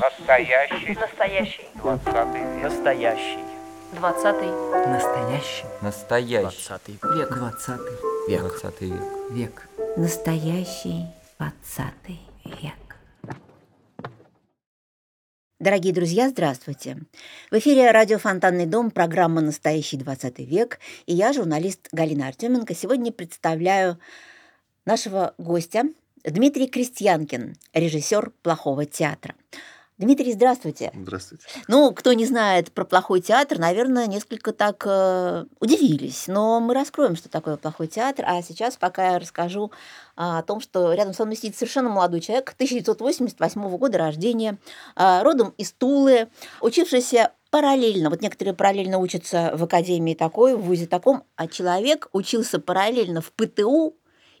Настоящий. Настоящий. Двадцатый. Настоящий. Двадцатый. Настоящий. Настоящий. Двадцатый Век. Двадцатый Век. век. 20 век. Век. Настоящий двадцатый век. Дорогие друзья, здравствуйте. В эфире радио «Фонтанный дом», программа «Настоящий 20 век». И я, журналист Галина Артеменко, сегодня представляю нашего гостя Дмитрий Крестьянкин, режиссер «Плохого театра». Дмитрий, здравствуйте. Здравствуйте. Ну, кто не знает про плохой театр, наверное, несколько так э, удивились. Но мы раскроем, что такое плохой театр. А сейчас пока я расскажу а, о том, что рядом со мной сидит совершенно молодой человек, 1988 года рождения, а, родом из Тулы, учившийся параллельно, вот некоторые параллельно учатся в академии такой, в ВУЗе таком, а человек учился параллельно в ПТУ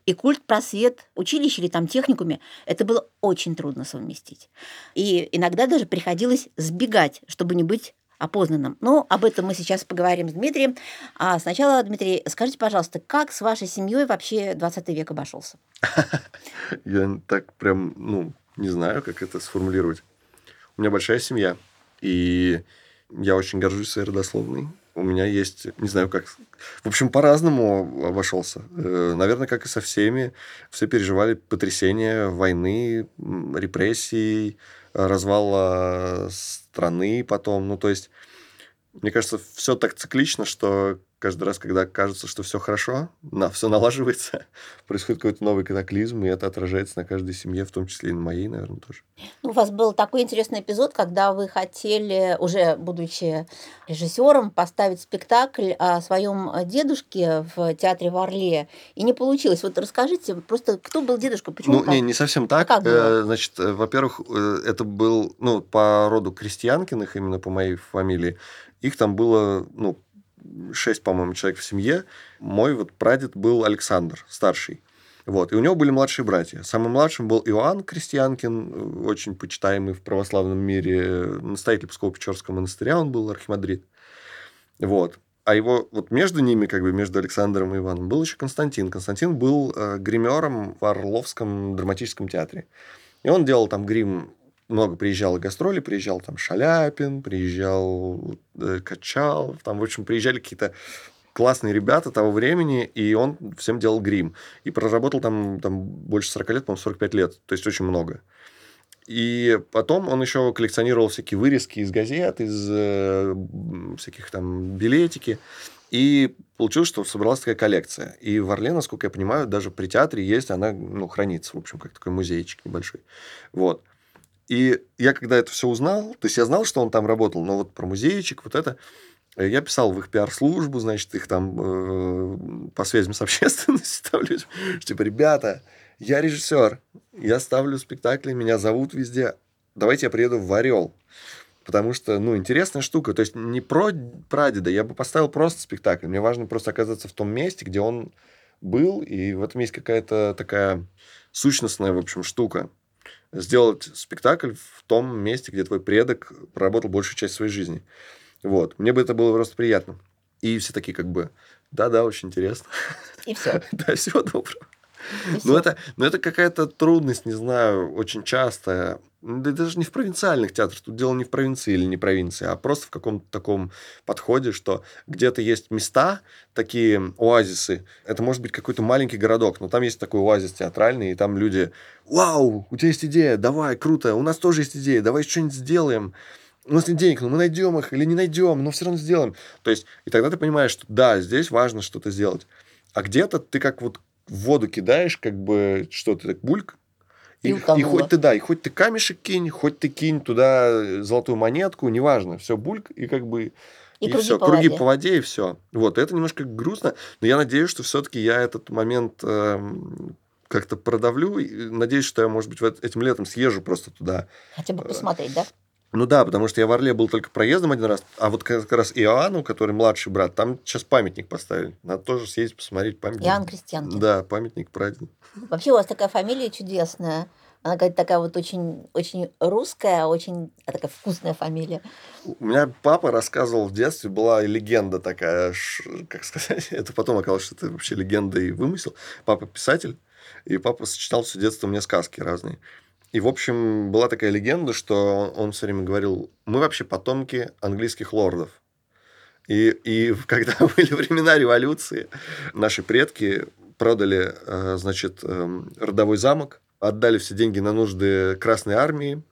и культ просвет, училище или там техникуме, это было очень трудно совместить. И иногда даже приходилось сбегать, чтобы не быть опознанным. Но об этом мы сейчас поговорим с Дмитрием. А сначала, Дмитрий, скажите, пожалуйста, как с вашей семьей вообще 20 век обошелся? Я так прям, ну, не знаю, как это сформулировать. У меня большая семья, и я очень горжусь своей родословной. У меня есть, не знаю как, в общем, по-разному обошелся. Э, Наверное, как и со всеми, все переживали потрясения войны, репрессий, развала страны потом. Ну, то есть, мне кажется, все так циклично, что каждый раз, когда кажется, что все хорошо, на, все налаживается, происходит какой-то новый катаклизм, и это отражается на каждой семье, в том числе и на моей, наверное, тоже. Ну, У вас был такой интересный эпизод, когда вы хотели, уже будучи режиссером, поставить спектакль о своем дедушке в театре в Орле, и не получилось. Вот расскажите, просто кто был дедушка, почему Ну, так? не, не совсем так. как было? Э, Значит, э, во-первых, э, это был, ну, по роду крестьянкиных, именно по моей фамилии, их там было, ну, шесть, по-моему, человек в семье. Мой вот прадед был Александр, старший. Вот. И у него были младшие братья. Самым младшим был Иоанн Крестьянкин, э, очень почитаемый в православном мире, э, настоятель Псково-Печорского монастыря, он был архимандрит. Вот. А его вот между ними, как бы между Александром и Иваном, был еще Константин. Константин был э, гримером в Орловском драматическом театре. И он делал там грим, много приезжал и гастроли, приезжал там Шаляпин, приезжал э, Качалов, там, в общем, приезжали какие-то классные ребята того времени, и он всем делал грим. И проработал там, там больше 40 лет, по-моему, 45 лет, то есть очень много. И потом он еще коллекционировал всякие вырезки из газет, из э, всяких там билетики. И получилось, что собралась такая коллекция. И в Орле, насколько я понимаю, даже при театре есть, она ну, хранится, в общем, как такой музейчик небольшой. Вот. И я когда это все узнал, то есть я знал, что он там работал, но вот про музейчик, вот это, э, я писал в их пиар-службу, значит, их там э, по связям с общественностью ставлю, типа, ребята, я режиссер, я ставлю спектакли, меня зовут везде, давайте я приеду в Орел. Потому что, ну, интересная штука. То есть, не про прадеда, я бы поставил просто спектакль. Мне важно просто оказаться в том месте, где он был, и в этом есть какая-то такая сущностная, в общем, штука. Сделать спектакль в том месте, где твой предок проработал большую часть своей жизни. Вот. Мне бы это было просто приятно. И все такие как бы, да-да, очень интересно. И все. Да, всего доброго. Ну, это, ну, это какая-то трудность, не знаю, очень частая. Да даже не в провинциальных театрах. Тут дело не в провинции или не провинции, а просто в каком-то таком подходе, что где-то есть места, такие оазисы. Это может быть какой-то маленький городок, но там есть такой оазис театральный, и там люди, вау, у тебя есть идея, давай, круто, у нас тоже есть идея, давай что-нибудь сделаем. У нас нет денег, но мы найдем их или не найдем, но все равно сделаем. То есть, и тогда ты понимаешь, что да, здесь важно что-то сделать. А где-то ты как вот в воду кидаешь, как бы что-то так бульк, И и, и хоть ты, да, и хоть ты камешек кинь, хоть ты кинь туда золотую монетку, неважно, все бульк, и как бы И круги все, по круги воде. по воде, и все. Вот, это немножко грустно, но я надеюсь, что все-таки я этот момент эм, как-то продавлю. и Надеюсь, что я, может быть, этим летом съезжу просто туда. Хотя бы посмотреть, да? Ну да, потому что я в Орле был только проездом один раз, а вот как раз Иоанну, который младший брат, там сейчас памятник поставили. Надо тоже съездить посмотреть памятник. Иоанн Крестьянкин. Да, памятник прадеду. Вообще у вас такая фамилия чудесная. Она какая-то такая вот очень, очень русская, очень такая вкусная фамилия. У меня папа рассказывал в детстве, была легенда такая, как сказать, это потом оказалось, что это вообще легенда и вымысел. Папа писатель, и папа сочетал все детство мне сказки разные. И, в общем, была такая легенда, что он все время говорил, мы вообще потомки английских лордов. И, и когда были времена революции, наши предки продали, э, значит, эм, родовой замок, отдали все деньги на нужды Красной Армии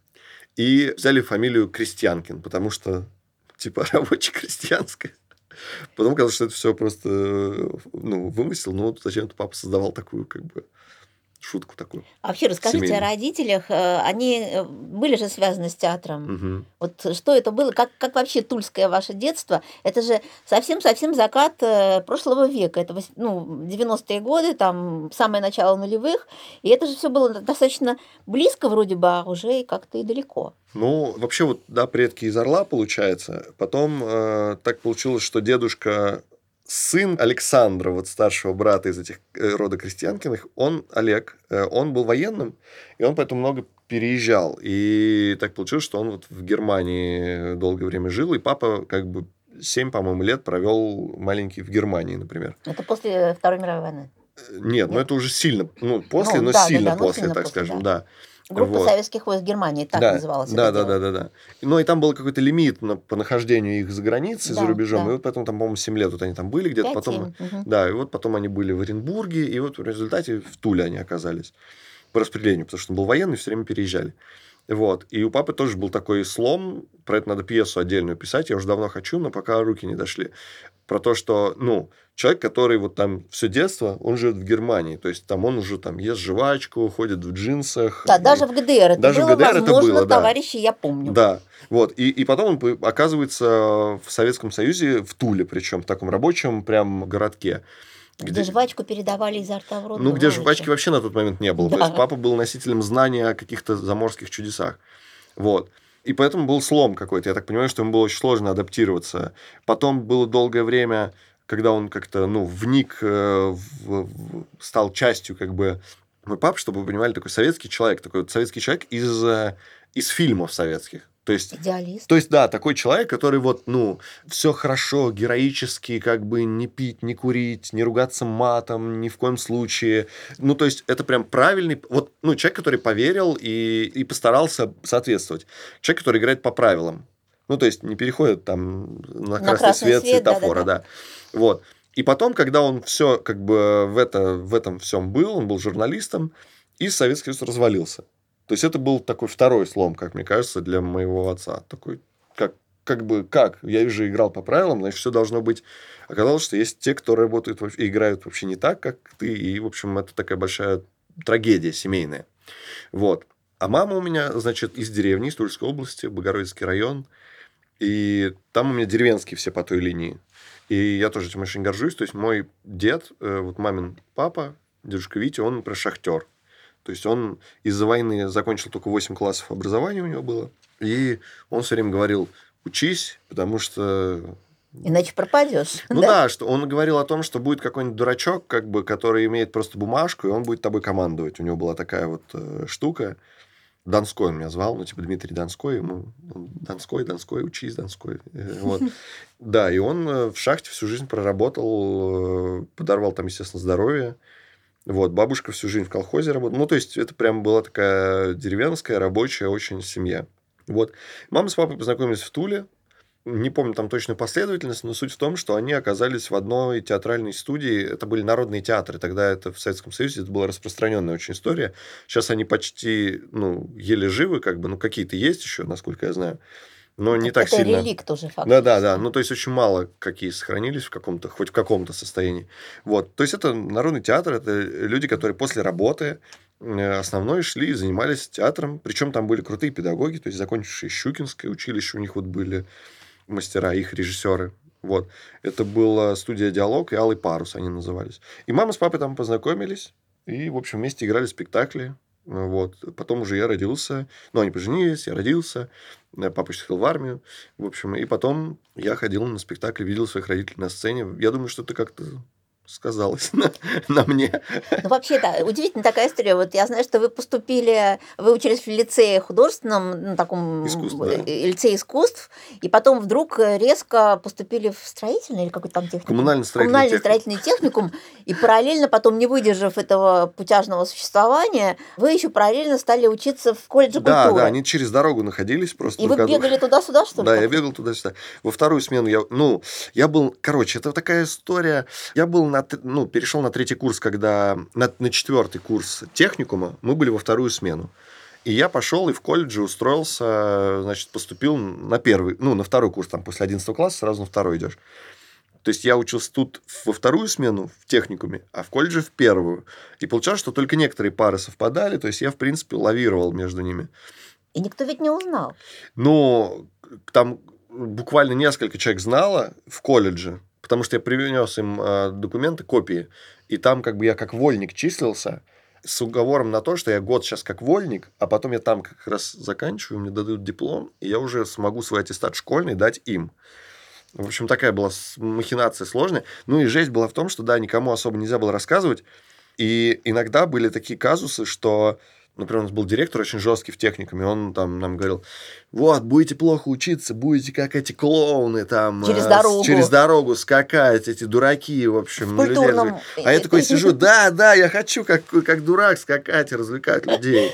и взяли фамилию Крестьянкин, потому что, типа, рабоче-крестьянская. Потом казалось, что это все просто э, ну, вымысел, но вот зачем-то папа создавал такую, как бы, шутку такую. А вообще расскажите Семейную. о родителях. Э, Они э, были же связаны с театром. Мгм. Вот что это было? Как, как вообще тульское ваше детство? Это же совсем-совсем закат э, прошлого века. Это ну, 90-е годы, там самое начало нулевых. И это же все было достаточно близко вроде бы, а уже и как-то и далеко. Ну, вообще вот, да, предки из Орла, получается. Потом э, так получилось, что дедушка сын Александра, вот старшего брата из этих э, рода крестьянкиных, он, Олег, э, он был военным, и он поэтому много переезжал. И так получилось, что он вот в Германии долгое время жил, и папа как бы 7, по-моему, лет провел маленький в Германии, например. Это после Второй мировой войны. Э, Нет, но Нет? это уже сильно, ну, после, Ну, но да, да, сильно да, ну, после, сильно так после, скажем, да. да. Группа Вот. советских войск Германии, так да, называлась. Да, да, да, да, да. Ну и там был какой-то лимит на, по нахождению их за границей, за Да, рубежом. да. И вот поэтому там, по-моему, 7 лет вот они там были где-то. Потом, семь, мгм. да, и вот потом они были в Оренбурге, и вот в результате в Туле они оказались по распределению, потому что он был военный, все время переезжали. Вот. И у папы тоже был такой слом, про это надо пьесу отдельную писать, я уже давно хочу, но пока руки не дошли. Про то, что, ну, человек, который вот там все детство, он живет в Германии, то есть там он уже там ест жвачку, ходит в джинсах. Да, И- даже в ГДР это Даже в было ГДР это возможно, было, да. товарищи, я помню. Да, вот. И, и потом он оказывается в Советском Союзе, в Туле, причем в таком рабочем прям городке. Где, жвачку передавали изо рта в рот. Ну, где жвачки вообще на тот момент не было. То Да. есть папа был носителем знания о каких-то заморских чудесах. Вот. И поэтому был слом какой-то. Я так понимаю, что ему было очень сложно адаптироваться. Потом было долгое время, когда он как-то, ну, вник, э, в- в- стал частью, как бы, мой папа, чтобы вы понимали, такой советский человек, такой вот советский человек из, э, из фильмов советских. То есть Идеалист. то есть, да, такой человек, который вот, ну, все хорошо, героически, как бы не пить, не курить, не ругаться матом, ни в коем случае. Ну, то есть, это прям правильный, вот, ну, человек, который поверил и, и постарался соответствовать. Человек, который играет по правилам. Ну, то есть, не переходит там на, красный, красный свет, свет, светофора, да-да-да. да. Вот. И потом, когда он все как бы в, это, в этом всем был, он был журналистом, и Советский Союз развалился. То есть это был такой второй слом, как мне кажется, для моего отца. Такой, как, как бы, как? Я же играл по правилам, значит, все должно быть... Оказалось, что есть те, кто работают и играют вообще не так, как ты. И, в общем, это такая большая трагедия семейная. Вот. А мама у меня, значит, из деревни, из Тульской области, Богородицкий район. И там у меня деревенские все по той линии. И я тоже этим очень горжусь. То есть мой дед, э, вот мамин папа, дедушка Витя, он, например, шахтер. То есть он из-за войны закончил только 8 классов образования у него было. И он все время говорил, учись, потому что... Иначе пропадешь. Ну да? что он говорил о том, что будет какой-нибудь дурачок, как бы, который имеет просто бумажку, и он будет тобой командовать. У него была такая вот э, штука. Донской он меня звал, ну, типа Дмитрий Донской. Ему он, Донской, Донской, учись, Донской. Э, Вот. Да, и он э, в шахте всю жизнь проработал, э, подорвал там, естественно, здоровье. Вот, бабушка всю жизнь в колхозе работала. Ну, то есть, это прям была такая деревенская, рабочая очень семья. Вот. Мама с папой познакомились в Туле. Не помню там точную последовательность, но суть в том, что они оказались в одной театральной студии. Это были народные театры. Тогда это в Советском Союзе это была распространенная очень история. Сейчас они почти, ну, еле живы, как бы, ну, какие-то есть еще, насколько я знаю. Но не так это сильно. реликт уже фактически. Да, да, да. Ну, то есть очень мало какие сохранились в каком-то, хоть в каком-то состоянии. Вот. То есть это народный театр, это люди, которые после работы э, основной шли и занимались театром. Причем там были крутые педагоги, то есть закончившие Щукинское училище, у них вот были мастера, их режиссеры. Вот. Это была студия «Диалог» и «Алый парус» они назывались. И мама с папой там познакомились, и, в общем, вместе играли спектакли. Вот. Потом уже я родился. Ну, они поженились, я родился. Э, Папа ходил в армию. В общем, и потом я ходил на спектакли, видел своих родителей на сцене. Я думаю, что это как-то сказалось на, на мне. Ну, вообще, да, удивительная такая история. Вот я знаю, что вы поступили, вы учились в лицее художественном, ну, таком Искусств, э, да. лицее искусств, и потом вдруг резко поступили в строительный или какой-то там техникум? Коммунально-строительный Коммунальный строительный техникум, и параллельно потом, не выдержав этого путяжного существования, вы еще параллельно стали учиться в колледже Да, культуры. да, они через дорогу находились просто. И вы друга. бегали туда-сюда, что ли? Да, я бегал туда-сюда. Во вторую смену я, ну, я был, короче, это такая история. Я был на, т- ну, перешел на третий курс, когда на, на четвертый курс техникума мы были во вторую смену. И я пошел и в колледже устроился, значит, поступил на первый, ну, на второй курс, там, после 11 класса сразу на второй идешь. То есть я учился тут во вторую смену в техникуме, а в колледже в первую. И получалось, что только некоторые пары совпадали, то есть я, в принципе, лавировал между ними. И никто ведь не узнал. Но там буквально несколько человек знало в колледже, потому что я принес им э, документы, копии, и там как бы я как вольник числился с уговором на то, что я год сейчас как вольник, а потом я там как раз заканчиваю, мне дадут диплом, и я уже смогу свой аттестат школьный дать им. В общем, такая была махинация сложная. Ну и жесть была в том, что, да, никому особо нельзя было рассказывать. И иногда были такие казусы, что, например, у нас был директор очень жесткий в техникуме, он там нам говорил, вот, будете плохо учиться, будете как эти клоуны там... Через э, с- дорогу. Через дорогу скакать, эти дураки, в общем. В людей культурном... развлекать». А я такой сижу, да, да, я хочу как, как дурак скакать и развлекать людей.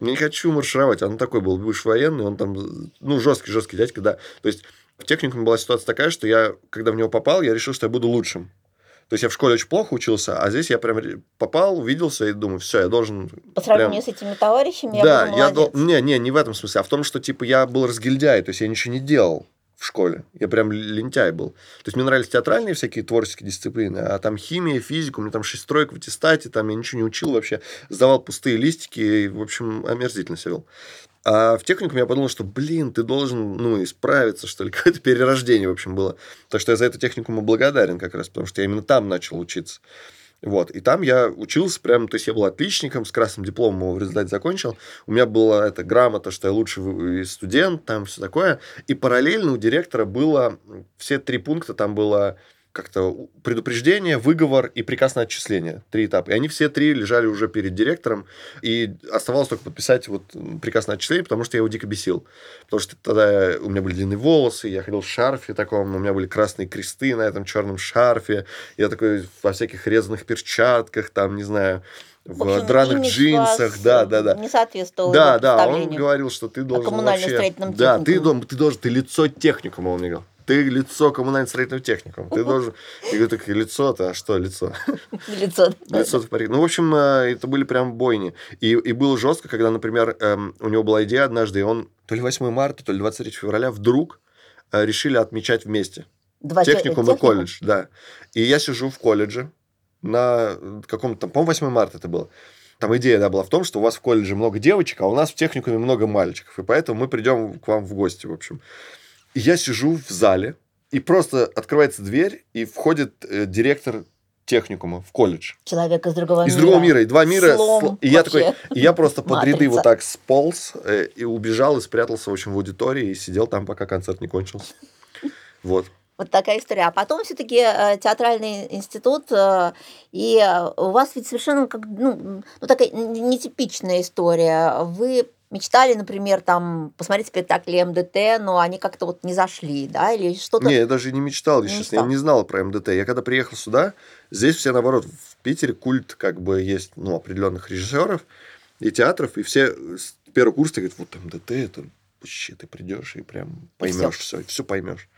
Не хочу маршировать. Он такой был бывший военный, он там, ну, жесткий-жесткий дядька, да. То есть в техникуме была ситуация такая, что я, когда в него попал, я решил, что я буду лучшим. То есть я в школе очень плохо учился, а здесь я прям попал, увиделся и думаю, все, я должен... По сравнению прям- с этими товарищами, я да, буду я молодец. дол- не, не, не в этом смысле, а в том, что типа я был разгильдяй, то есть я ничего не делал в школе. Я прям лентяй был. То есть мне нравились театральные всякие творческие дисциплины, а там химия, физика, у меня там шесть троек в аттестате, там я ничего не учил вообще, сдавал пустые листики, и, в общем, омерзительно себя вел. А в техникуме я подумал, что, блин, ты должен, ну, исправиться, что ли, какое-то перерождение, в общем, было. Так что я за это техникуму благодарен как раз, потому что я именно там начал учиться. Вот. И там я учился прям, то есть я был отличником, с красным дипломом его в результате закончил. У меня была эта грамота, что я лучший студент, там все такое. И параллельно у директора было все три пункта, там было как-то предупреждение, выговор и приказ на отчисление. Три этапа. И они все три лежали уже перед директором. И оставалось только подписать вот приказ на отчисление, потому что я его дико бесил. Потому что тогда у меня были длинные волосы, я ходил в шарфе таком, у меня были красные кресты на этом черном шарфе. Я такой во всяких резаных перчатках, там, не знаю, в, общем, драных джинсах. Да, да, да. Не соответствовал Да, да, он говорил, что ты должен вообще... Да, ты, техникуме. дом- ты должен, ты лицо техникума, он мне говорил. Ты лицо коммунально-строительного техникума. Ты должен... Я говорю, так лицо-то, а что лицо? Лицо. Лицо в паре. Ну, в общем, э, это были прям бойни. И, и было жестко, когда, например, эм, у него была идея однажды, и он то ли 8 марта, то ли 23 февраля вдруг э, решили отмечать вместе. Два те- Техникум и колледж, да. И я сижу в колледже на каком-то там, по-моему, 8 марта это было. Там идея да, была в том, что у вас в колледже много девочек, а у нас в техникуме много мальчиков. И поэтому мы придем к вам в гости, в общем. Я сижу в зале, и просто открывается дверь, и входит э, директор техникума в колледж. Человек из другого Из мира. другого мира, и два мира. Слом сл- и я такой, и я просто под ряды Матрица. вот так сполз э, и убежал, и спрятался, в общем, в аудитории, и сидел там, пока концерт не кончился. Вот. Вот такая история. А потом все-таки театральный институт, э, и э, у вас ведь совершенно как, ну, ну, такая нетипичная история. Вы мечтали, например, там посмотреть спектакли МДТ, но они как-то вот не зашли, да, или что-то. Не, я даже не мечтал, Не честно, мечтал. я не знал про МДТ. Я когда приехал сюда, здесь все наоборот, в Питере культ как бы есть, ну, определенных режиссеров и театров, и все с первого курса говорят, вот МДТ, это вообще ты придешь и прям поймешь все, все поймешь.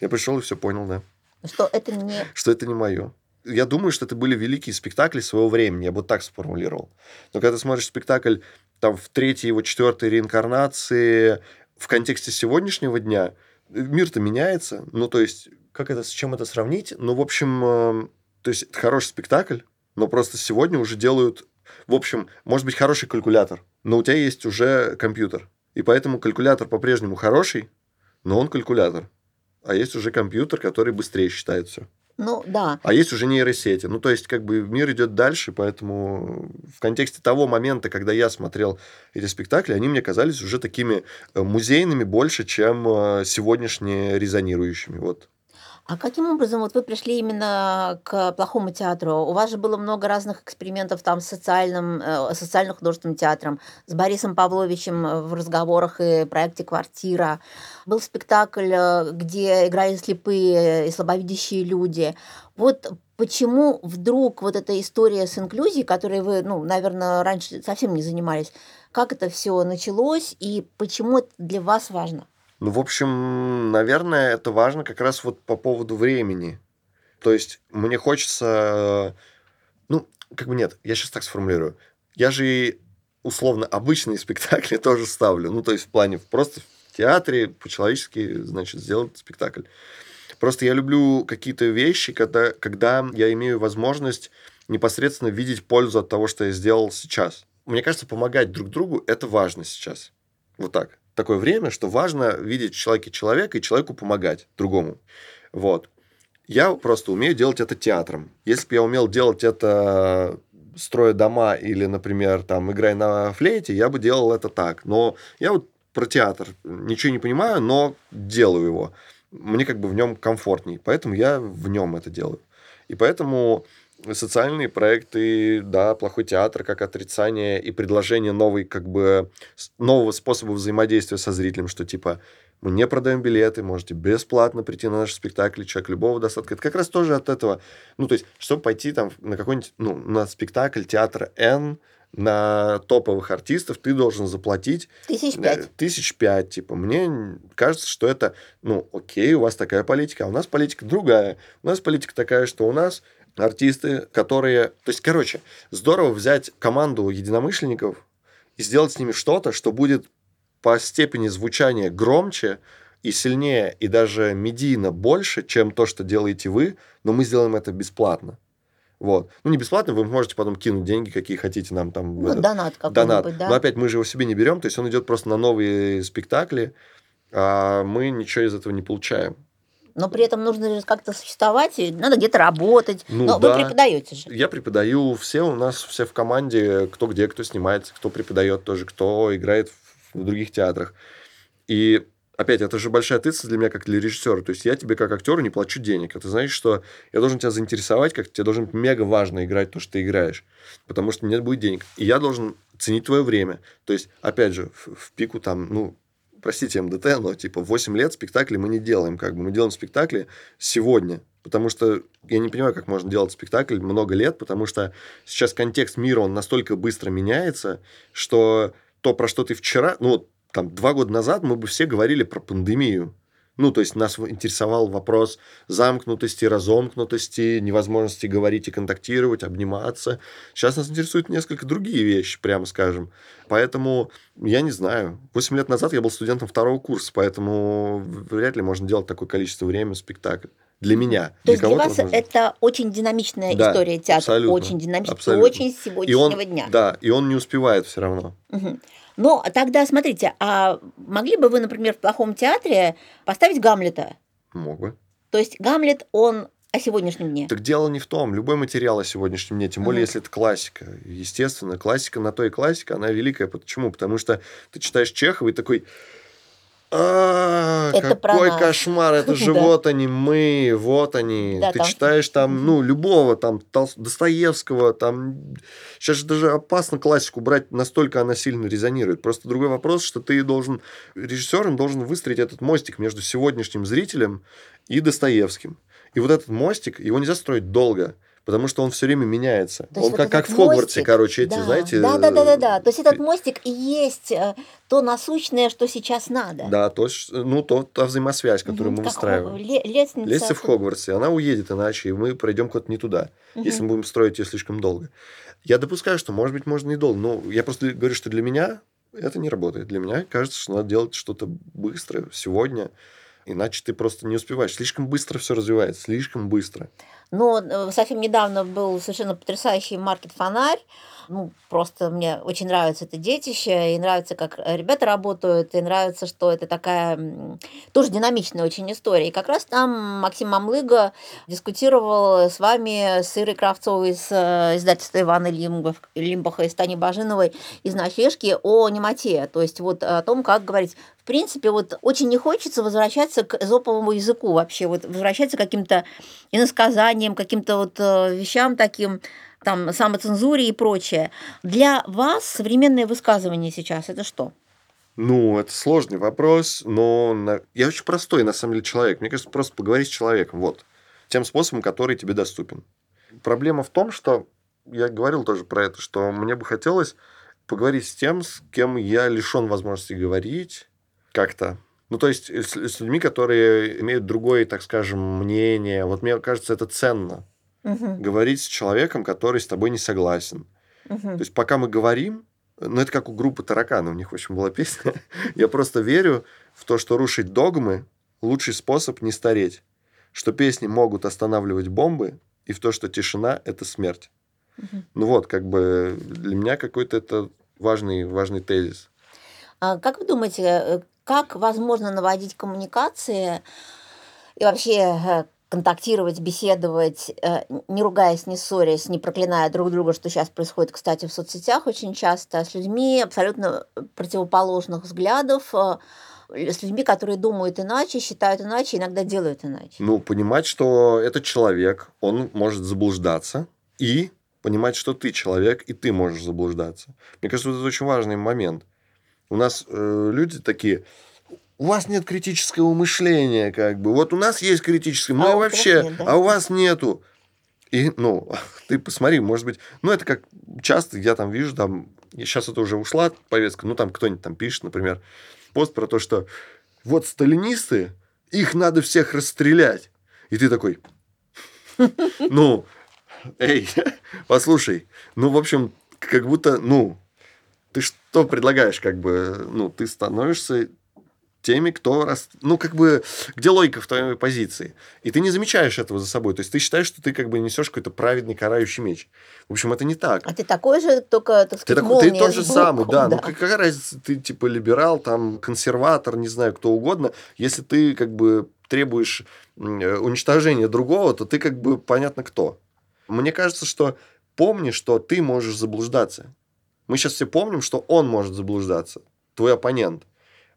Я пришел и все понял, да, Что это не... что это не мое. Я думаю, что это были великие спектакли своего времени, я бы так сформулировал. Но когда ты смотришь спектакль там в третьей, его четвертой реинкарнации в контексте сегодняшнего дня, мир-то меняется. Ну, то есть, как это, с чем это сравнить? Ну, в общем, э, то есть, это хороший спектакль, но просто сегодня уже делают... В общем, может быть, хороший калькулятор, но у тебя есть уже компьютер. И поэтому калькулятор по-прежнему хороший, но он калькулятор. А есть уже компьютер, который быстрее считает все. Ну, да. А есть уже нейросети. Ну, то есть, как бы мир идет дальше, поэтому в контексте того момента, когда я смотрел эти спектакли, они мне казались уже такими э, музейными больше, чем э, сегодняшние резонирующими. Вот. А каким образом вот вы пришли именно к плохому театру? У вас же было много разных экспериментов там с социальным, э, социально-художественным театром, с Борисом Павловичем в разговорах и проекте «Квартира». Был спектакль, э, где играли слепые и слабовидящие люди. Вот почему вдруг вот эта история с инклюзией, которой вы, ну, наверное, раньше совсем не занимались, как это все началось и почему это для вас важно? Ну, в общем, наверное, это важно как раз вот по поводу времени. То есть мне хочется... Ну, как бы нет, я сейчас так сформулирую. Я же условно обычные спектакли тоже ставлю. Ну, то есть в плане просто в театре по-человечески, значит, сделать спектакль. Просто я люблю какие-то вещи, когда, когда я имею возможность непосредственно видеть пользу от того, что я сделал сейчас. Мне кажется, помогать друг другу – это важно сейчас. Вот так такое время, что важно видеть в человеке человека и человеку помогать другому. Вот. Я просто умею делать это театром. Если бы я умел делать это строя дома или, например, там, играя на флейте, я бы делал это так. Но я вот про театр ничего не понимаю, но делаю его. Мне как бы в нем комфортней, поэтому я в нем это делаю. И поэтому социальные проекты, да, плохой театр как отрицание и предложение новой, как бы, нового способа взаимодействия со зрителем, что типа мы не продаем билеты, можете бесплатно прийти на наш спектакль, человек любого достатка. Это как раз тоже от этого. Ну, то есть, чтобы пойти там на какой-нибудь, ну, на спектакль театра N, на топовых артистов ты должен заплатить тысяч пять. Тысяч пять. Типа, мне кажется, что это, ну, окей, у вас такая политика, а у нас политика другая. У нас политика такая, что у нас артисты, которые... То есть, короче, здорово взять команду единомышленников и сделать с ними что-то, что будет по степени звучания громче и сильнее, и даже медийно больше, чем то, что делаете вы, но мы сделаем это бесплатно. Вот. Ну, не бесплатно, вы можете потом кинуть деньги, какие хотите нам там. Ну, этот, донат какой-нибудь, донат. да. Но опять мы же его себе не берем, то есть он идет просто на новые спектакли, а мы ничего из этого не получаем но при этом нужно же как-то существовать, надо где-то работать. Ну, но да. вы преподаете же. Я преподаю, все у нас все в команде, кто где, кто снимается, кто преподает тоже, кто играет в других театрах. И опять, это же большая ответственность для меня, как для режиссера. То есть я тебе, как актеру, не плачу денег. А ты знаешь, что я должен тебя заинтересовать, как тебе должен мега важно играть то, что ты играешь. Потому что нет будет денег. И я должен ценить твое время. То есть, опять же, в, в пику там, ну, простите, МДТ, но типа 8 лет спектакли мы не делаем, как бы. Мы делаем спектакли сегодня, потому что я не понимаю, как можно делать спектакль много лет, потому что сейчас контекст мира, он настолько быстро меняется, что то, про что ты вчера, ну, там, два года назад мы бы все говорили про пандемию, ну, то есть нас интересовал вопрос замкнутости, разомкнутости, невозможности говорить и контактировать, обниматься. Сейчас нас интересуют несколько другие вещи, прямо скажем. Поэтому я не знаю. Восемь лет назад я был студентом второго курса, поэтому вряд ли можно делать такое количество времени спектакль. Для меня. То для есть для вас возможно. это очень динамичная да, история театра. Абсолютно, очень динамичная, абсолютно. очень сегодняшнего и он, дня. Да, и он не успевает все равно. Угу. Но тогда, смотрите, а могли бы вы, например, в плохом театре поставить Гамлета? Мог бы. То есть Гамлет, он о сегодняшнем дне. Так дело не в том. Любой материал о сегодняшнем дне, тем более, mm если это классика. Естественно, классика на то и классика, она великая. Почему? Потому что ты читаешь Чехова и такой, а, это какой кошмар, это же вот они, мы, вот они. Ты читаешь там, ну, любого, там, Достоевского, там... Сейчас же даже опасно классику брать, настолько она сильно резонирует. Просто другой вопрос, что ты должен, режиссером должен выстроить этот мостик между сегодняшним зрителем и Достоевским. И вот этот мостик, его нельзя строить долго потому что он все время меняется. он вот как, как в Хогвартсе, короче, эти, да, знаете... Да, да, да, да, да. То есть этот мостик и есть э, то насущное, что сейчас надо. Да, то, ну, то, та взаимосвязь, которую угу, мы выстраиваем. Лестница. Лестница в Хогвартсе, она уедет иначе, и мы пройдем куда-то не туда, угу. если мы будем строить ее слишком долго. Я допускаю, что, может быть, можно и долго, но я просто говорю, что для меня это не работает. Для меня кажется, что надо делать что-то быстро, сегодня, Иначе ты просто не успеваешь. Слишком быстро все развивается, слишком быстро. Но э, совсем недавно был совершенно потрясающий маркет-фонарь, ну, просто мне очень нравится это детище, и нравится, как ребята работают, и нравится, что это такая тоже динамичная очень история. И как раз там Максим Мамлыга дискутировал с вами, с Ирой Кравцовой из э, издательства Ивана Лимбах, Лимбаха и Стани Бажиновой из «Ночлежки» о немоте. То есть вот о том, как говорить принципе, вот очень не хочется возвращаться к эзоповому языку вообще, вот возвращаться к каким-то иносказаниям, каким-то вот э, вещам таким, там, самоцензуре и прочее. Для вас современное высказывание сейчас это что? Ну, это сложный вопрос, но я очень простой, на самом деле, человек. Мне кажется, просто поговорить с человеком, вот, тем способом, который тебе доступен. Проблема в том, что я говорил тоже про это, что мне бы хотелось поговорить с тем, с кем я лишен возможности говорить как-то. Ну, то есть с, с людьми, которые имеют другое, так скажем, мнение. Вот мне кажется, это ценно угу. говорить с человеком, который с тобой не согласен. Угу. То есть пока мы говорим, ну это как у группы тараканы, у них, в общем, была песня. Я просто верю в то, что рушить догмы – лучший способ не стареть. Что песни могут останавливать бомбы, и в то, что тишина – это смерть. Угу. Ну вот, как бы для меня какой-то это важный, важный тезис. А как вы думаете, э, как возможно наводить коммуникации и вообще э, контактировать, беседовать, э, не ругаясь, не ссорясь, не проклиная друг друга, что сейчас происходит, кстати, в соцсетях очень часто, с людьми абсолютно противоположных взглядов, э, с людьми, которые думают иначе, считают иначе, иногда делают иначе. Ну, понимать, что этот человек, он может заблуждаться, и понимать, что ты человек, и ты можешь заблуждаться. Мне кажется, вот это очень важный момент. У нас э, люди такие, у вас нет критического мышления, как бы. Вот у нас есть критическое, мы а вообще, нет, да? а у вас нету. И, ну, ты посмотри, может быть, ну, это как часто я там вижу, там, сейчас это уже ушла повестка, ну, там кто-нибудь там пишет, например, пост про то, что вот сталинисты, их надо всех расстрелять. И ты такой, ну, эй, послушай, ну, в общем, как будто, ну, ты что предлагаешь, как бы, ну, ты становишься теми, кто... Рас... Ну, как бы, где логика в твоей позиции? И ты не замечаешь этого за собой. То есть, ты считаешь, что ты как бы несешь какой-то праведный карающий меч. В общем, это не так. А ты такой же, только, так сказать, Ты, ты тот же самый, да. да. Ну, какая разница, ты типа либерал, там, консерватор, не знаю, кто угодно. Если ты как бы требуешь уничтожения другого, то ты как бы понятно кто. Мне кажется, что помни, что ты можешь заблуждаться. Мы сейчас все помним, что он может заблуждаться, твой оппонент.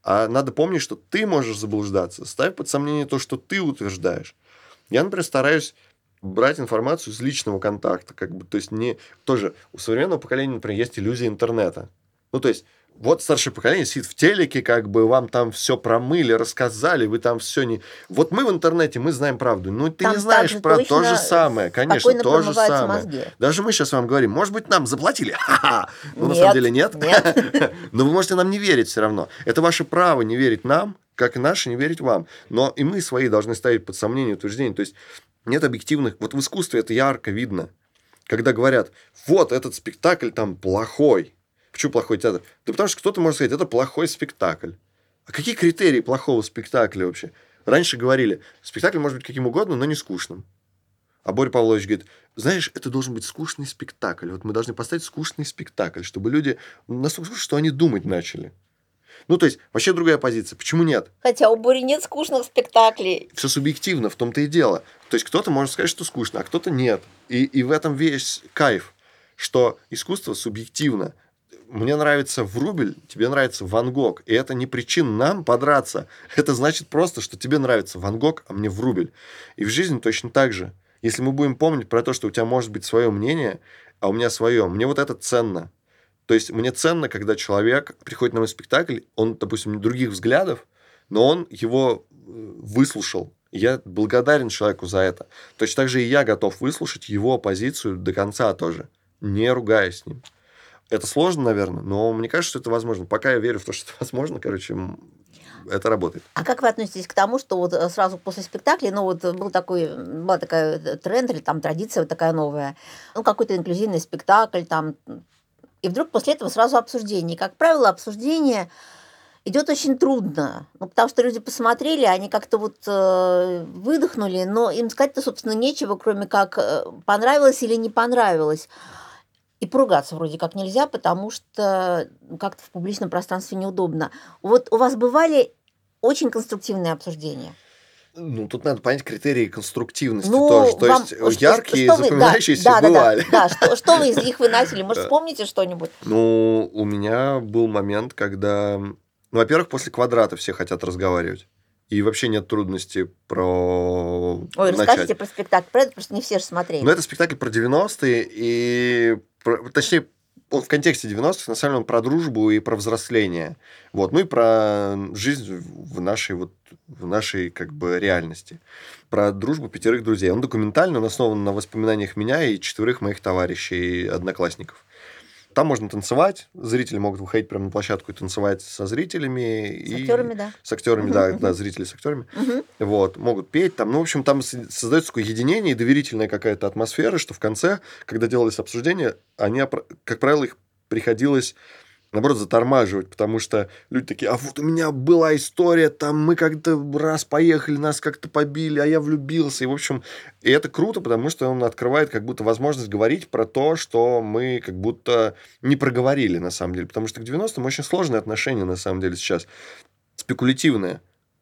А надо помнить, что ты можешь заблуждаться. Ставь под сомнение то, что ты утверждаешь. Я, например, стараюсь брать информацию из личного контакта. Как бы, то есть не... Тоже у современного поколения, например, есть иллюзия интернета. Ну, то есть вот старшее поколение сидит в телеке, как бы вам там все промыли, рассказали, вы там все не... Вот мы в интернете, мы знаем правду. Ну, ты там не знаешь про то же самое. Конечно, то же самое. Мозги. Даже мы сейчас вам говорим, может быть, нам заплатили? Ха-ха! Ну, на самом деле нет. нет. Но вы можете нам не верить все равно. Это ваше право не верить нам, как и наше не верить вам. Но и мы свои должны ставить под сомнение утверждение. То есть нет объективных... Вот в искусстве это ярко видно. Когда говорят, вот этот спектакль там плохой, Почему плохой театр? Да потому что кто-то может сказать, это плохой спектакль. А какие критерии плохого спектакля вообще? Раньше говорили, спектакль может быть каким угодно, но не скучным. А Боря Павлович говорит, знаешь, это должен быть скучный спектакль. Вот мы должны поставить скучный спектакль, чтобы люди настолько скучно, что они думать начали. Ну, то есть, вообще другая позиция. Почему нет? Хотя у Бори нет скучных спектаклей. Все субъективно, в том-то и дело. То есть, кто-то может сказать, что скучно, а кто-то нет. И, и в этом весь кайф, что искусство субъективно мне нравится Врубель, тебе нравится Ван Гог. И это не причина нам подраться. Это значит просто, что тебе нравится Ван Гог, а мне Врубель. И в жизни точно так же. Если мы будем помнить про то, что у тебя может быть свое мнение, а у меня свое, мне вот это ценно. То есть мне ценно, когда человек приходит на мой спектакль, он, допустим, других взглядов, но он его э, выслушал. Я благодарен человеку за это. Точно так же и я готов выслушать его позицию до конца тоже, не ругаясь с ним. Это сложно, наверное, но мне кажется, что это возможно. Пока я верю в то, что это возможно, короче, это работает. А как вы относитесь к тому, что вот э, сразу после спектакля, ну вот был такой, была такая э, тренд или там традиция вот такая новая, ну какой-то инклюзивный спектакль там, и вдруг после этого сразу обсуждение. Как правило, обсуждение идет очень трудно. Ну, потому что люди посмотрели, они как-то вот э, выдохнули, но им сказать-то, собственно, нечего, кроме как э, понравилось или не понравилось. И поругаться вроде как нельзя, потому что как-то в публичном пространстве неудобно. Вот у вас бывали очень конструктивные обсуждения? Ну, тут надо понять критерии конструктивности Ну, тоже. То вам- есть что- яркие, что вы- да, запоминающиеся да, да, да, бывали. Да, что, что вы из них выносили? Может, Да. вспомните что-нибудь? Ну, у меня был момент, когда... Ну, во-первых, после квадрата все хотят разговаривать. И вообще нет трудности про Ой, начать. расскажите про спектакль. Про это просто не все же смотрели. Ну, это спектакль про 90-е, и... Точнее, он в контексте 90-х, на самом деле, он про дружбу и про взросление. Вот. Ну и про жизнь в нашей, вот, в нашей как бы реальности. Про дружбу пятерых друзей. Он документальный, он основан на воспоминаниях меня и четверых моих товарищей и одноклассников. Там можно танцевать, зрители могут выходить прямо на площадку и танцевать со зрителями. С и... актерами, да. С актерами, да, да, зрители с актерами. Вот, могут петь там. Ну, в общем, там создается такое единение и доверительная какая-то атмосфера, что в конце, когда делались обсуждения, они, как правило, их приходилось наоборот, затормаживать, потому что люди такие, а вот у меня была история, там мы как-то раз поехали, нас как-то побили, а я влюбился. И, в общем, и это круто, потому что он открывает как будто возможность говорить про то, что мы как будто не проговорили на самом деле. Потому что к 90-м очень сложные отношения на самом деле сейчас. Спекулятивные.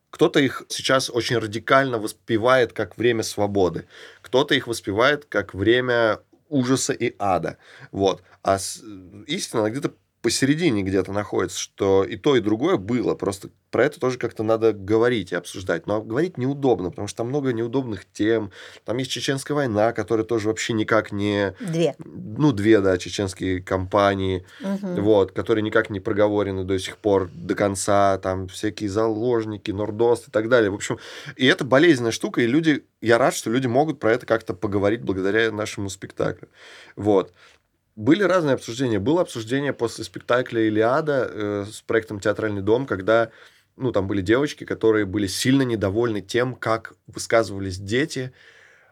Кто-то их сейчас очень радикально воспевает как время свободы. Кто-то их воспевает как время ужаса и ада. Вот. А с- истина она где-то посередине где-то находится, что и то, и другое было. Просто про это тоже как-то надо говорить и обсуждать. Но говорить неудобно, потому что там много неудобных тем. Там есть чеченская война, которая тоже вообще никак не... Две. Ну, две, да, чеченские компании, Мгм. вот, которые никак не проговорены до сих пор до конца, там всякие заложники, нордост и так далее. В общем, и это болезненная штука, и люди, я рад, что люди могут про это как-то поговорить благодаря нашему спектаклю. Вот. Были разные обсуждения. Было обсуждение после спектакля «Илиада» э, с проектом «Театральный дом», когда ну, там были девочки, которые были сильно недовольны тем, как высказывались дети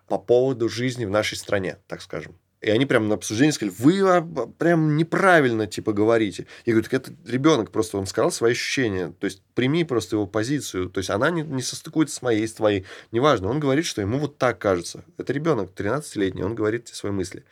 по поводу жизни в нашей стране, так скажем. И они прямо на обсуждении сказали, вы прям неправильно, типа, говорите. Я говорю, так это ребенок просто, он сказал свои ощущения. То есть, прими просто его позицию. То есть, она не, не состыкуется с моей, с твоей. Неважно, он говорит, что ему вот так кажется. Это ребенок, 13-летний, он говорит свои мысли.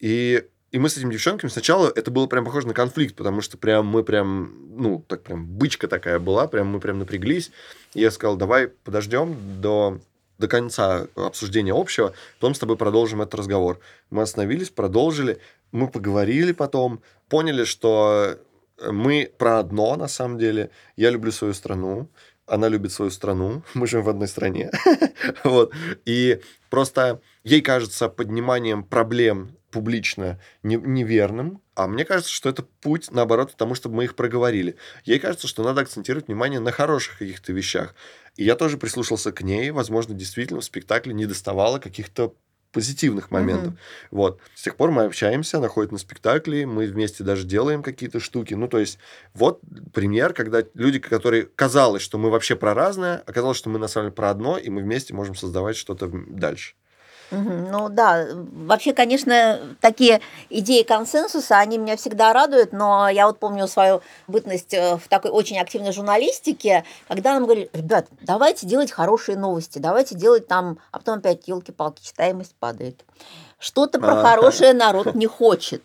И, и мы с этими девчонками сначала, это было прям похоже на конфликт, потому что прям мы прям, ну, так прям бычка такая была, прям мы прям напряглись. И я сказал, давай подождем до до конца обсуждения общего, потом с тобой продолжим этот разговор. Мы остановились, продолжили, мы поговорили потом, поняли, что мы про одно на самом деле. Я люблю свою страну, она любит свою страну, мы живем в одной стране. вот. И просто ей кажется подниманием проблем публично не- неверным, а мне кажется, что это путь, наоборот, к тому, чтобы мы их проговорили. Ей кажется, что надо акцентировать внимание на хороших каких-то вещах. И я тоже прислушался к ней. Возможно, действительно в спектакле не доставало каких-то позитивных моментов. Мгм. Вот. С тех пор мы общаемся, она ходит на спектакли, мы вместе даже делаем какие-то штуки. Ну, то есть, вот пример, когда люди, которые казалось, что мы вообще про разное, оказалось, что мы на самом деле про одно, и мы вместе можем создавать что-то дальше. Ну да, вообще, конечно, такие идеи консенсуса, они меня всегда радуют, но я вот помню свою бытность э, в такой очень активной журналистике, когда нам говорили, ребят, давайте делать хорошие новости, давайте делать там, а потом опять елки-палки, читаемость падает. Что-то про А. хорошее народ не хочет.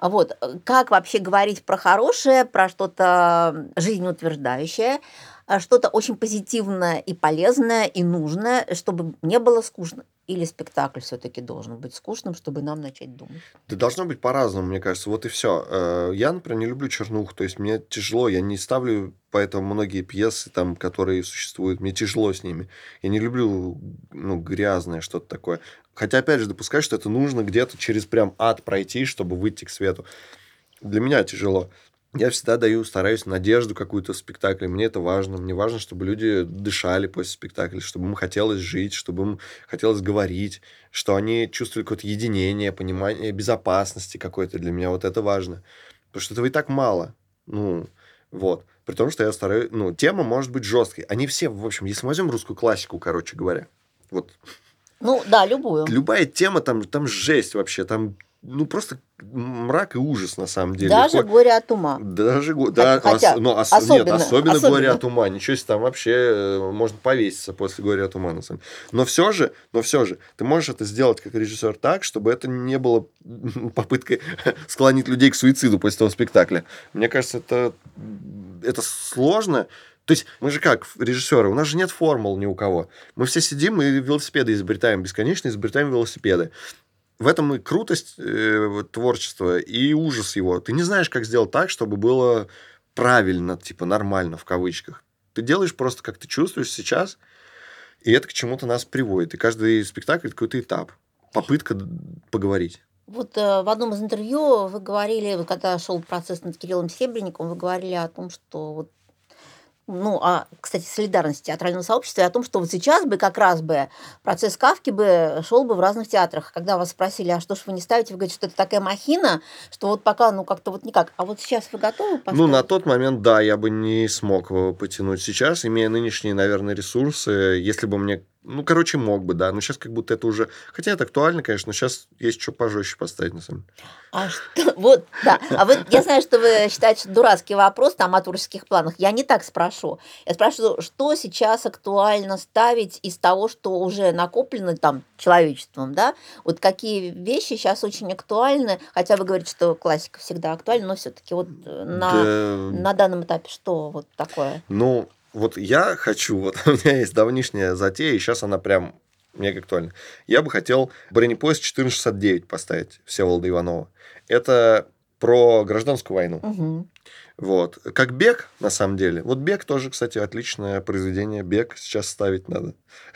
Вот, э, как вообще говорить про хорошее, про что-то жизнеутверждающее, а что-то очень позитивное и полезное и нужное, чтобы не было скучно. Или спектакль все-таки должен быть скучным, чтобы нам начать думать. Да должно быть по-разному, мне кажется. Вот и все. Я, например, не люблю чернуху. То есть мне тяжело. Я не ставлю поэтому многие пьесы, там, которые существуют. Мне тяжело с ними. Я не люблю ну, грязное что-то такое. Хотя, опять же, допускаю, что это нужно где-то через прям ад пройти, чтобы выйти к свету. Для меня тяжело. Я всегда даю, стараюсь надежду какую-то в спектакле. Мне это важно. Мне важно, чтобы люди дышали после спектакля, чтобы им хотелось жить, чтобы им хотелось говорить, что они чувствовали какое-то единение, понимание безопасности какой-то для меня. Вот это важно. Потому что этого и так мало. Ну, вот. При том, что я стараюсь... Ну, тема может быть жесткой. Они все, в общем, если мы возьмем русскую классику, короче говоря, вот Ну да, любую. любая тема, там, там жесть вообще, там ну, просто мрак и ужас, на самом деле. Даже Хоть- горе от ума. Даже го- да, Хотя, ос- ну, ос- особенно- нет, особенно, особенно. горе от ума. Ничего себе, там вообще э, можно повеситься после горя от ума, на самом деле. Но все же, но все же, ты можешь это сделать как режиссер так, чтобы это не было попыткой склонить людей к суициду после того спектакля. Мне кажется, это, это сложно. То есть мы же как, режиссеры, у нас же нет формул ни у кого. Мы все сидим и велосипеды изобретаем, бесконечно изобретаем велосипеды. В этом и крутость э, творчества, и ужас его. Ты не знаешь, как сделать так, чтобы было правильно, типа нормально в кавычках. Ты делаешь просто, как ты чувствуешь сейчас, и это к чему-то нас приводит. И каждый спектакль это какой-то этап. Попытка поговорить. Вот э, в одном из интервью вы говорили, когда шел процесс над Кириллом Серебренником, вы говорили о том, что вот ну, а, кстати, солидарности театрального сообщества, и о том, что вот сейчас бы как раз бы процесс Кавки бы шел бы в разных театрах. Когда вас спросили, а что ж вы не ставите, вы говорите, что это такая махина, что вот пока, ну, как-то вот никак. А вот сейчас вы готовы поставить? Ну, на тот момент, да, я бы не смог его потянуть сейчас, имея нынешние, наверное, ресурсы, если бы мне... Ну, короче, мог бы, да. Но сейчас как будто это уже... Хотя это актуально, конечно, но сейчас есть что пожестче поставить, на самом деле. А что? Вот, да. А вот я знаю, что вы считаете, что дурацкий вопрос там о творческих планах. Я не так спрошу. Я спрашиваю, что сейчас актуально ставить из того, что уже накоплено там человечеством, да? Вот какие вещи сейчас очень актуальны, хотя вы говорите, что классика всегда актуальна, но все-таки вот э, на, Да, на данном этапе что вот такое? Ну, вот я хочу, вот у меня есть давнишняя затея, и сейчас она прям мега актуальна. Я бы хотел бронепоезд 1469 поставить Всеволода Иванова. Это про гражданскую войну. Мгм. Вот. Как бег, на самом деле. Вот бег тоже, кстати, отличное произведение. Бег сейчас ставить надо.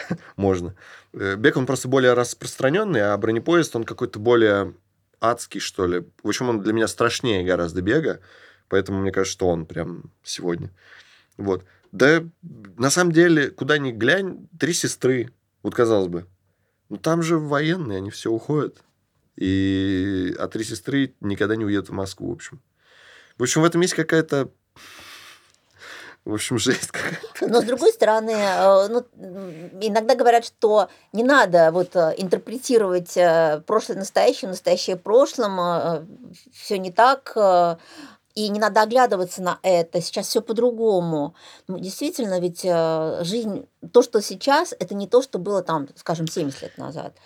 Можно. Э, Бег, он просто более распространенный, а бронепоезд, он какой-то более адский, что ли. В общем, он для меня страшнее гораздо бега, поэтому мне кажется, что он прям сегодня. Вот. Да, на самом деле, куда ни глянь, три сестры. Вот казалось бы. Ну, там же военные, они все уходят. И... А три сестры никогда не уедут в Москву, в общем. В общем, в этом есть какая-то... В общем, жесть какая-то. Но с другой стороны, э, ну, иногда говорят, что не надо вот э, интерпретировать э, прошлое настоящим, настоящее прошлым, все не так, и не надо оглядываться на это. Сейчас все по-другому. Ну, действительно, ведь э, жизнь, то, что сейчас, это не то, что было там, скажем, 70 лет назад.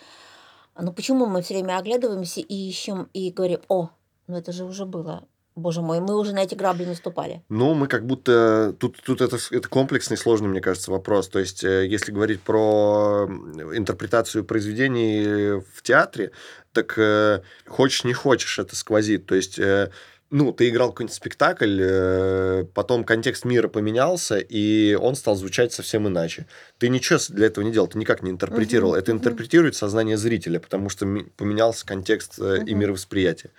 Но почему мы все время оглядываемся и ищем и говорим, о, ну это же уже было. Боже мой, мы уже на эти грабли наступали. Ну, мы как будто... Тут, тут это, это комплексный, сложный, мне кажется, вопрос. То есть, э, если говорить про интерпретацию произведений в театре, так э, хочешь, не хочешь, это сквозит. То есть... ну, ты играл какой-нибудь спектакль, э, потом контекст мира поменялся, и он стал звучать совсем иначе. Ты ничего для этого не делал, ты никак не интерпретировал. Мгм, Это интерпретирует сознание зрителя, потому что поменялся контекст э, и Мгм. мировосприятие.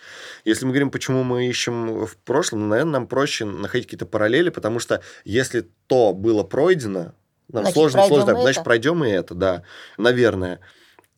Если мы говорим, почему мы ищем в прошлом, ну, наверное, нам проще находить какие-то параллели, потому что если то было пройдено, нам Значит, сложно, сложно, и значит, это. пройдем и это, да, наверное.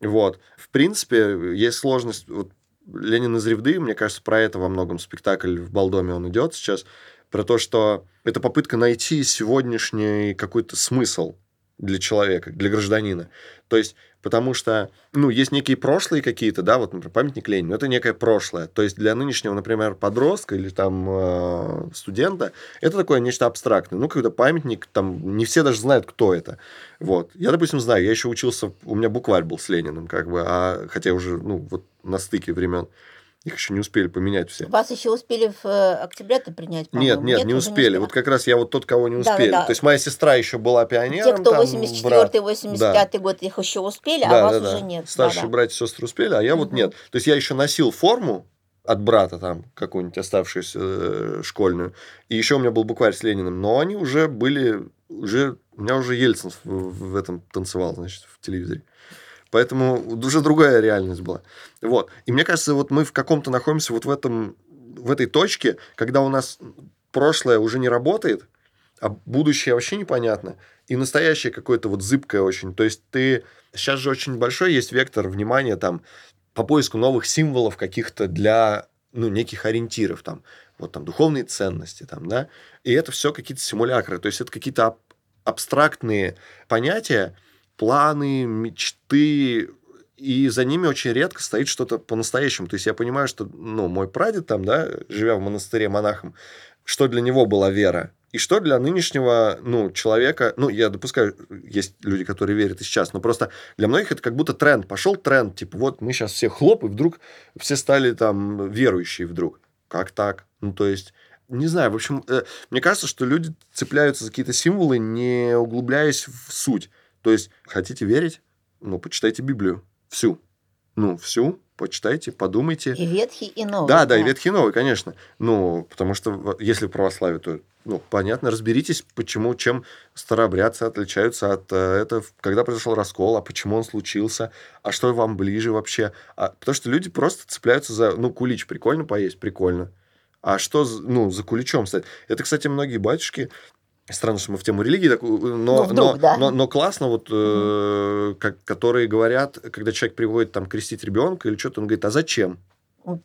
Вот. В принципе, есть сложность. Вот Ленин из Ревды, мне кажется, про это во многом спектакль в Балдоме он идет сейчас, про то, что это попытка найти сегодняшний какой-то смысл для человека, для гражданина. То есть, потому что, ну, есть некие прошлые какие-то, да, вот, например, памятник Ленину, это некое прошлое. То есть, для нынешнего, например, подростка или там э, студента, это такое нечто абстрактное. Ну, когда памятник, там, не все даже знают, кто это. Вот. Я, допустим, знаю, я еще учился, у меня букварь был с Лениным, как бы, а, хотя уже, ну, вот на стыке времен. Их еще не успели поменять все. Вас еще успели в э, октябре-то принять, Нет, по-моему? нет, не успели. Вот как раз я вот тот, кого не Да, успели. да, да. То есть моя сестра еще была Те, пионером. кто там, 84 брат. 85 год, их еще успели, а Да, вас да, да. уже нет. Старшие Да-да. братья и сестры успели, а я вот Мгм. нет. То есть я еще носил форму от брата там какую-нибудь оставшуюся э, школьную. И еще у меня был букварь с Лениным. Но они уже были... уже У меня уже Ельцин в, в этом танцевал, значит, в телевизоре. Поэтому уже другая реальность была. Вот. И мне кажется, вот мы в каком-то находимся вот в этом в этой точке, когда у нас прошлое уже не работает, а будущее вообще непонятно, и настоящее какое-то вот зыбкое очень. То есть ты... Сейчас же очень большой есть вектор внимания там по поиску новых символов каких-то для ну, неких ориентиров, там, вот там духовные ценности, там, да, и это все какие-то симулякры, то есть это какие-то аб- абстрактные понятия, планы, мечты, и за ними очень редко стоит что-то по-настоящему. То есть я понимаю, что, ну, мой прадед там, да, живя в монастыре монахом, что для него была вера, и что для нынешнего, ну, человека, ну, я допускаю, есть люди, которые верят и сейчас, но просто для многих это как будто тренд. Пошел тренд, типа, вот мы сейчас все хлоп, и вдруг все стали там верующие вдруг. Как так? Ну, то есть, не знаю, в общем, э, мне кажется, что люди цепляются за какие-то символы, не углубляясь в суть. То есть, хотите верить? Ну, почитайте Библию. Всю. Ну, всю почитайте, подумайте. И ветхий, и новый. Да, да, и ветхий, и новый, конечно. Ну, потому что если православие, то, ну, понятно, разберитесь, почему, чем старообрядцы отличаются от э, этого, когда произошел раскол, а почему он случился, а что вам ближе вообще. А, потому что люди просто цепляются за, ну, кулич, прикольно поесть, прикольно. А что, ну, за куличом стать? Это, кстати, многие батюшки Странно, что мы в тему религии, так, но, Ну, вдруг, но, да. но, но классно, вот, э, как, которые говорят, когда человек приводит там крестить ребенка или что-то, он говорит, а зачем?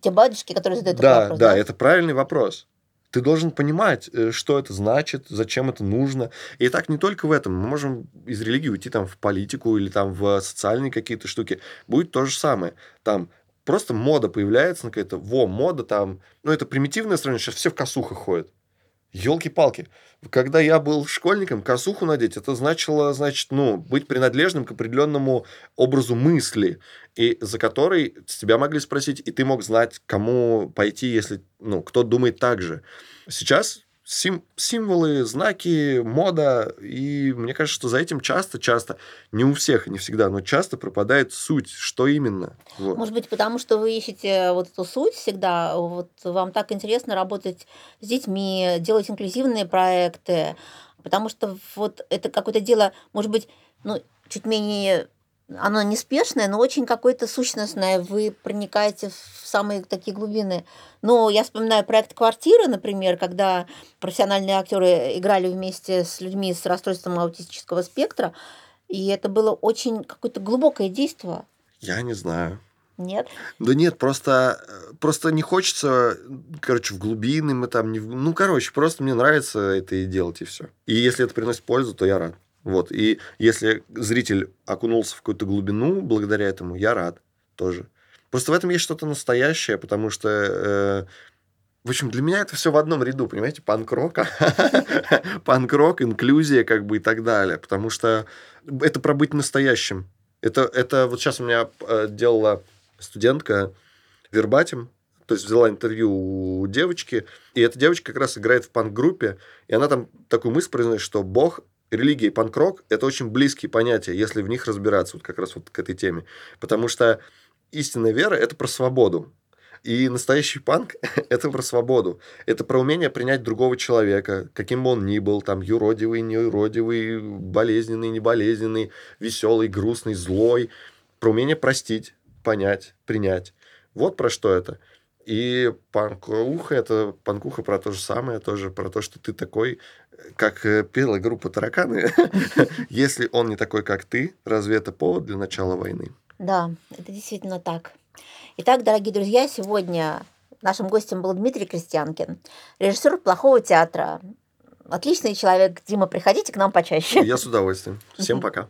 Те батюшки, которые задают да, такой вопрос. да, это правильный вопрос. Ты должен понимать, э, что это значит, зачем это нужно. И так не только в этом. Мы можем из религии уйти там в политику или там в социальные какие-то штуки. Будет то же самое. Там просто мода появляется, на какая-то, во, мода там, ну, это примитивное сравнение, сейчас все в косухах ходят. Елки-палки. Когда я был школьником, косуху надеть, это значило, значит, ну, быть принадлежным к определенному образу мысли, и за который тебя могли спросить, и ты мог знать, кому пойти, если, ну, кто думает так же. Сейчас сим- символы, знаки, мода, и мне кажется, что за этим часто-часто, не у всех, не всегда, но часто пропадает суть, что именно. Вот. Может быть, потому что вы ищете вот эту суть всегда, вот вам так интересно работать с детьми, делать инклюзивные проекты, потому что вот это какое-то дело, может быть, ну, чуть менее оно неспешное, но очень какое-то сущностное. Вы проникаете в самые такие глубины. Но я вспоминаю проект «Квартира», например, когда профессиональные актеры играли вместе с людьми с расстройством аутистического спектра, и это было очень какое-то глубокое действие. Я не знаю. Нет? Да нет, просто, просто не хочется, короче, в глубины мы там не... Ну, короче, просто мне нравится это и делать, и все. И если это приносит пользу, то я рад. Вот. И если зритель окунулся в какую-то глубину благодаря этому, я рад тоже. Просто в этом есть что-то настоящее, потому что... э, в общем, для меня это все в одном ряду, понимаете, панк-рок, панк-рок, инклюзия, как бы и так далее, потому что это про быть настоящим. Это, это вот сейчас у меня э, делала студентка вербатим, то есть взяла интервью у девочки, и эта девочка как раз играет в панк-группе, и она там такую мысль произносит, что Бог, религия и панк-рок – это очень близкие понятия, если в них разбираться, вот как раз вот к этой теме. Потому что истинная вера – это про свободу. И настоящий панк – это про свободу. Это про умение принять другого человека, каким бы он ни был, там, юродивый, неюродивый, болезненный, неболезненный, веселый, грустный, злой. Про умение простить, понять, принять. Вот про что это. И панкуха – это панкуха про то же самое, тоже про то, что ты такой, как э, пела группа «Тараканы». Если он не такой, как ты, разве это повод для начала войны? Да, это действительно так. Итак, дорогие друзья, сегодня нашим гостем был Дмитрий Крестьянкин, режиссер плохого театра. Отличный человек. Дима, приходите к нам почаще. Я с удовольствием. Всем пока.